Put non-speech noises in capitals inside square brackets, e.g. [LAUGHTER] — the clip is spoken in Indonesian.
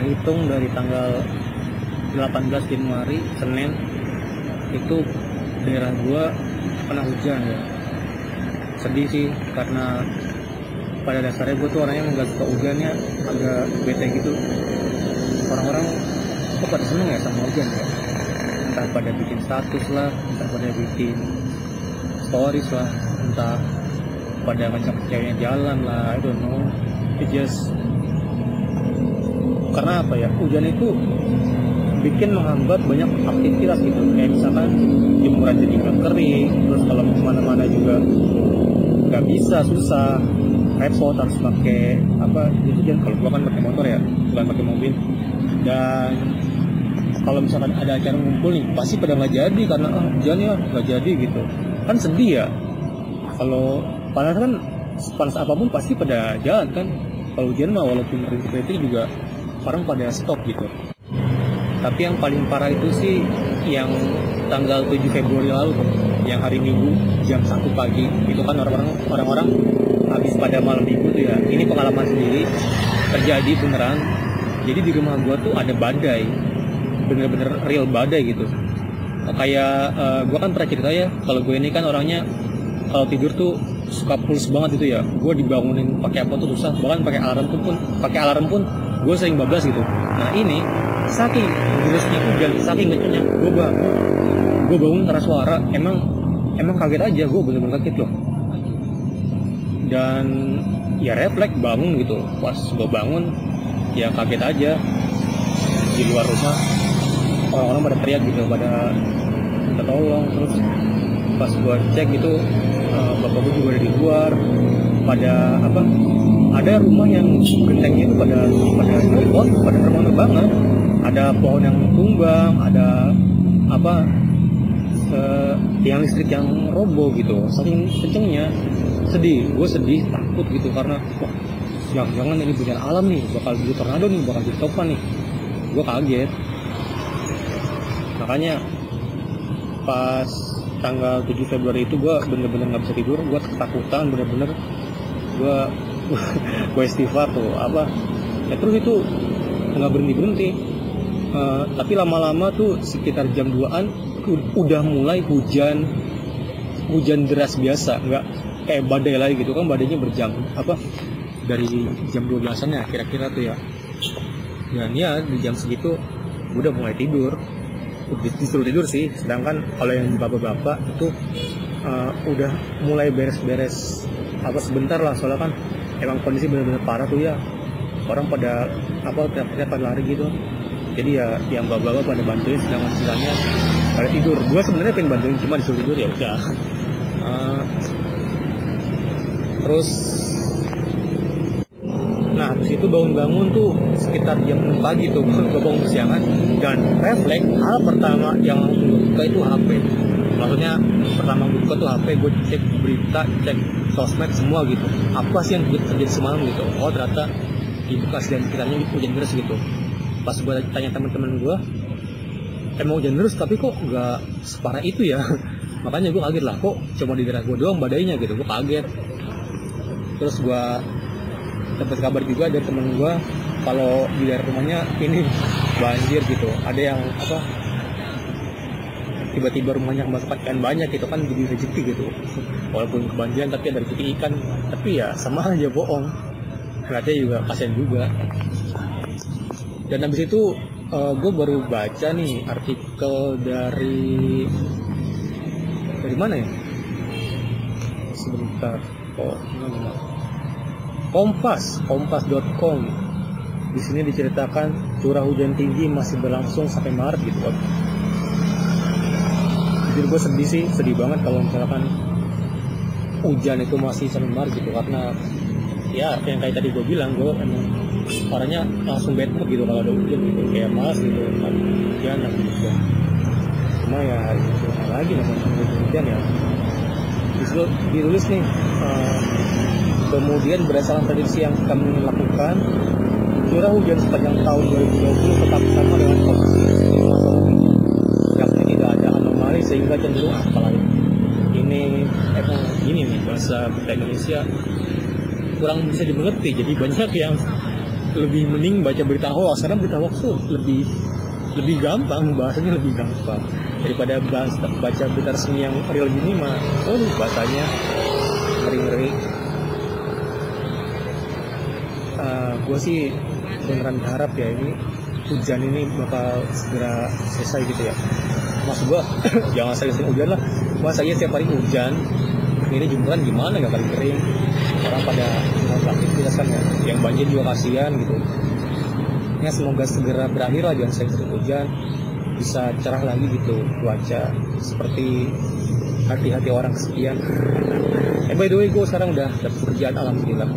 terhitung dari tanggal 18 Januari Senin itu daerah gua pernah hujan ya. Sedih sih karena pada dasarnya gue tuh orangnya nggak suka hujannya agak bete gitu. Orang-orang kok pada seneng ya sama hujan ya? Entah pada bikin status lah entah pada bikin stories lah entah pada ngajak ceweknya jalan lah I don't know. It just karena apa ya? Hujan itu bikin menghambat banyak aktivitas gitu. Kayak misalkan jemuran jadi nggak kering terus kalau mau ke mana-mana juga nggak bisa susah repot harus pakai apa itu jangan kalau gua kan pakai motor ya bukan pakai mobil. Dan kalau misalkan ada acara ngumpul nih pasti pada nggak jadi karena ah hujan ya nggak jadi gitu. Kan sedih ya. Kalau panas kan panas apa pun pasti pada jalan kan. Kalau hujan mah walaupun itu juga orang pada stop gitu. Tapi yang paling parah itu sih yang tanggal 7 Februari lalu yang hari Minggu jam 1 pagi. Itu kan orang-orang orang-orang habis pada malam minggu tuh ya. Ini pengalaman sendiri terjadi beneran. Jadi di rumah gua tuh ada badai bener-bener real badai gitu. Kayak uh, gua kan pernah cerita ya kalau gue ini kan orangnya kalau tidur tuh suka puls banget itu ya. Gue dibangunin pakai apa tuh susah. Bahkan pakai alarm pun pakai alarm pun gue sering bablas gitu. Nah ini saking derasnya hujan saking kencengnya gue bangun gue bangun karena suara emang emang kaget aja gue bener-bener kaget loh. Dan ya refleks bangun gitu pas gue bangun ya kaget aja. Di luar rumah orang-orang pada teriak gitu pada minta tolong terus pas gue cek gitu uh, bapak gue juga ada di luar pada apa ada rumah yang gentengnya itu pada pada pohon pada terbang banget ada pohon yang tumbang ada apa uh, tiang listrik yang roboh gitu. Saking kencengnya sedih. Gue sedih takut gitu karena wah jangan-jangan ini bencana alam nih bakal jadi tornado nih bakal jadi topan nih. Gue kaget. Makanya pas tanggal 7 Februari itu gue bener-bener nggak bisa tidur gue ketakutan bener-bener gue [LAUGHS] gue istighfar tuh apa? Ya terus itu nggak berhenti berhenti uh, tapi lama-lama tuh sekitar jam 2an udah mulai hujan hujan deras biasa nggak kayak badai lagi gitu kan badainya berjam apa dari jam 12an ya kira-kira tuh ya. Dan ya di jam segitu udah mulai tidur. Disuruh tidur sih sedangkan kalau yang bapak-bapak itu uh, udah mulai beres-beres apa sebentar lah soalnya kan emang kondisi benar-benar parah tuh ya. Orang pada apa teriak pada lari gitu. Jadi ya yang bapak-bapak pada bantuin sedangkan sisanya pada tidur. Gue sebenarnya pengen bantuin cuma disuruh tidur ya udah. Uh, [LAUGHS] terus itu bangun-bangun tuh sekitar jam 6 pagi tuh gue bangun kesiangan dan refleks hal pertama yang gue buka itu HP. Maksudnya pertama buka tuh HP, gue cek berita, cek sosmed semua gitu. Apa sih yang terjadi semalam gitu? Oh ternyata di Bekasi dan sekitarnya hujan deras gitu. Pas gue tanya teman-teman gue, emang hujan deras tapi kok nggak separah itu ya? [LAUGHS] Makanya gue kaget lah, kok cuma di daerah gue doang badainya gitu. Gue kaget. Terus gue dapat kabar juga dari temen gue kalau di daerah rumahnya ini banjir gitu. Ada yang apa tiba-tiba rumahnya kemasukan ikan banyak gitu kan jadi rezeki gitu. Walaupun kebanjiran tapi ada rezeki ikan. Tapi ya sama aja bohong. Ternyata juga kasian juga. Dan habis itu uh, gue baru baca nih artikel dari dari mana ya? Sebentar. Oh mana Kompas, kompas.com. Di sini diceritakan curah hujan tinggi masih berlangsung sampai Maret gitu kan. Jujur gue sedih sih, sedih banget kalau misalkan hujan itu masih sampai Maret gitu karena ya yang kayak tadi gue bilang gue emang orangnya langsung bad mood gitu kalau ada hujan gitu kayak malas gitu kan hujan gitu cuma ya hari itu lagi namanya hujan ya ditulis nih uh, Kemudian berdasarkan prediksi yang kami lakukan, curah hujan sepanjang tahun 2020 tetap sama dengan kondisi yakni tidak ada anomali sehingga cenderung apalagi ini emang gini nih bahasa Indonesia kurang bisa dimengerti. Jadi banyak yang lebih mending baca berita hoax. Karena berita hoax tuh lebih lebih gampang bahasanya lebih gampang. Daripada bahas, baca berita resmi yang real gini mah oh bahasanya ngeri ngeri uh, gue sih beneran berharap ya ini hujan ini bakal segera selesai gitu ya. Maksud gue [COUGHS] jangan sering-sering hujan lah. Masa iya setiap hari hujan ini jemuran gimana nggak kali kering? Orang pada mau aktivitas kan ya. Yang banjir juga kasihan gitu. Ya semoga segera berakhir lah jangan sering-sering hujan. Bisa cerah lagi gitu cuaca seperti hati-hati orang kesepian. Eh by the way gue sekarang udah dapet kerjaan alhamdulillah